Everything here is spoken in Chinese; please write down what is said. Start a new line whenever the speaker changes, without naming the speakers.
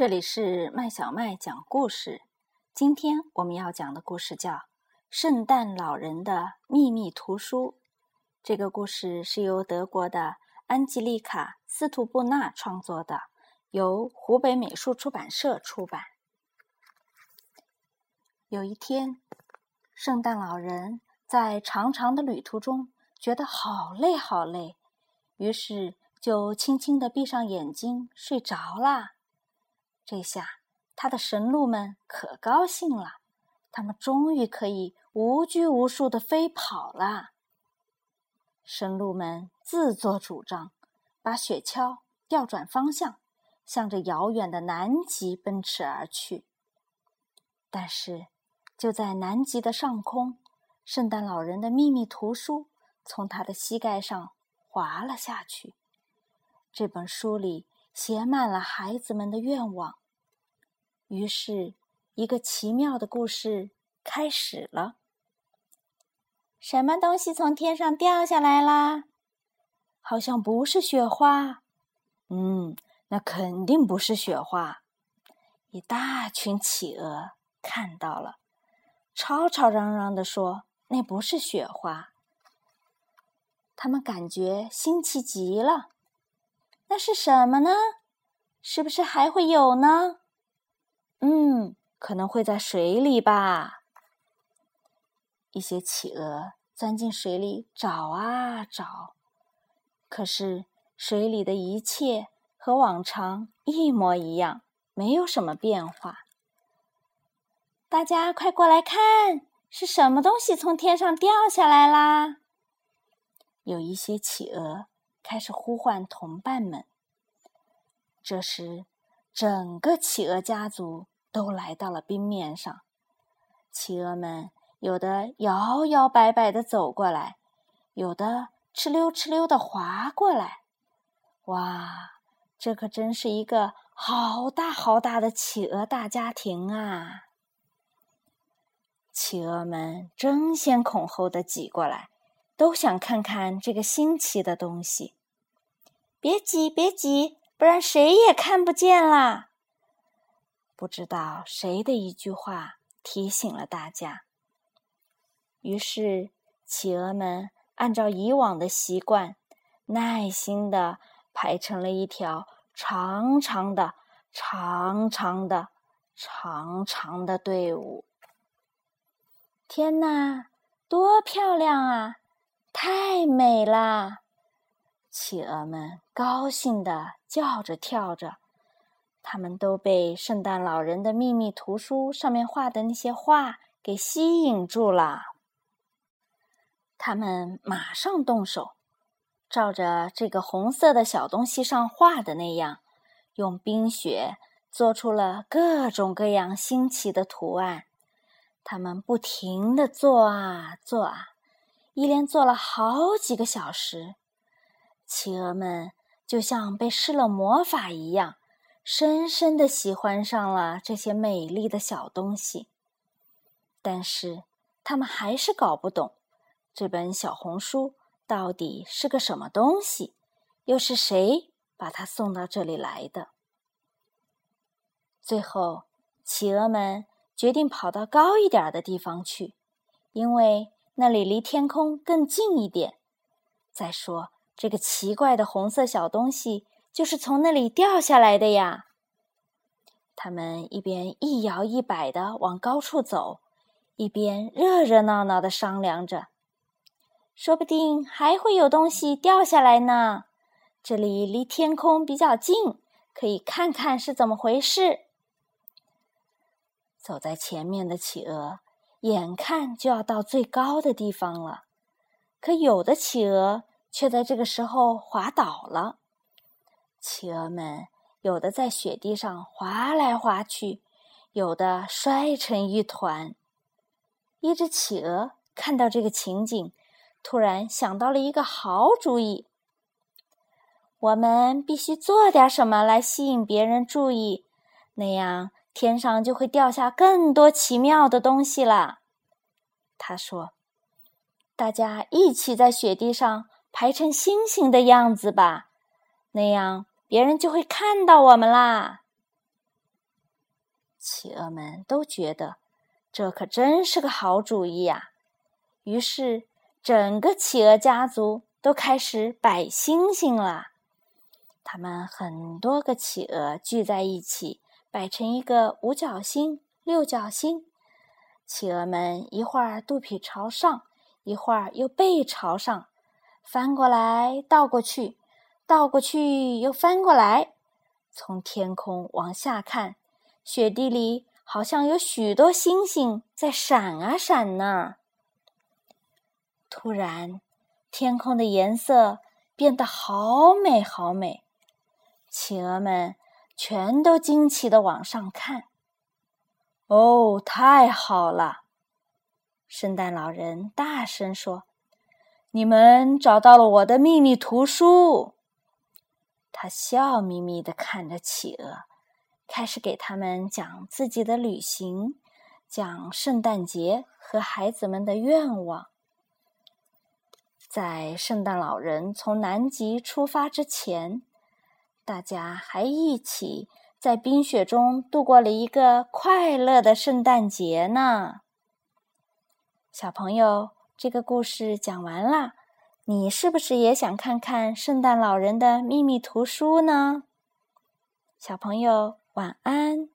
这里是麦小麦讲故事。今天我们要讲的故事叫《圣诞老人的秘密图书》。这个故事是由德国的安吉丽卡·斯图布纳创作的，由湖北美术出版社出版。有一天，圣诞老人在长长的旅途中觉得好累好累，于是就轻轻地闭上眼睛睡着啦。这下，他的神鹿们可高兴了，他们终于可以无拘无束的飞跑了。神鹿们自作主张，把雪橇调转方向，向着遥远的南极奔驰而去。但是，就在南极的上空，圣诞老人的秘密图书从他的膝盖上滑了下去。这本书里写满了孩子们的愿望。于是，一个奇妙的故事开始了。什么东西从天上掉下来啦？好像不是雪花。嗯，那肯定不是雪花。一大群企鹅看到了，吵吵嚷嚷地说：“那不是雪花。”他们感觉新奇极了。那是什么呢？是不是还会有呢？嗯，可能会在水里吧。一些企鹅钻进水里找啊找，可是水里的一切和往常一模一样，没有什么变化。大家快过来看，是什么东西从天上掉下来啦？有一些企鹅开始呼唤同伴们。这时，整个企鹅家族。都来到了冰面上，企鹅们有的摇摇摆摆的走过来，有的哧溜哧溜的滑过来。哇，这可真是一个好大好大的企鹅大家庭啊！企鹅们争先恐后的挤过来，都想看看这个新奇的东西。别挤，别挤，不然谁也看不见啦！不知道谁的一句话提醒了大家，于是企鹅们按照以往的习惯，耐心的排成了一条长长的、长长的、长长的队伍。天哪，多漂亮啊！太美啦！企鹅们高兴的叫着跳着。他们都被圣诞老人的秘密图书上面画的那些画给吸引住了。他们马上动手，照着这个红色的小东西上画的那样，用冰雪做出了各种各样新奇的图案。他们不停的做啊做啊，一连做了好几个小时。企鹅们就像被施了魔法一样。深深的喜欢上了这些美丽的小东西，但是他们还是搞不懂这本小红书到底是个什么东西，又是谁把它送到这里来的。最后，企鹅们决定跑到高一点的地方去，因为那里离天空更近一点。再说，这个奇怪的红色小东西。就是从那里掉下来的呀！他们一边一摇一摆的往高处走，一边热热闹闹的商量着：说不定还会有东西掉下来呢。这里离天空比较近，可以看看是怎么回事。走在前面的企鹅，眼看就要到最高的地方了，可有的企鹅却在这个时候滑倒了。企鹅们有的在雪地上滑来滑去，有的摔成一团。一只企鹅看到这个情景，突然想到了一个好主意：我们必须做点什么来吸引别人注意，那样天上就会掉下更多奇妙的东西了。他说：“大家一起在雪地上排成星星的样子吧，那样。”别人就会看到我们啦。企鹅们都觉得这可真是个好主意呀。于是，整个企鹅家族都开始摆星星了。他们很多个企鹅聚在一起，摆成一个五角星、六角星。企鹅们一会儿肚皮朝上，一会儿又背朝上，翻过来倒过去，倒过去又翻过来。从天空往下看，雪地里好像有许多星星在闪啊闪呢。突然，天空的颜色变得好美好美，企鹅们全都惊奇的往上看。哦，太好了！圣诞老人大声说：“你们找到了我的秘密图书。”他笑眯眯的看着企鹅，开始给他们讲自己的旅行，讲圣诞节和孩子们的愿望。在圣诞老人从南极出发之前，大家还一起在冰雪中度过了一个快乐的圣诞节呢。小朋友，这个故事讲完了。你是不是也想看看圣诞老人的秘密图书呢？小朋友，晚安。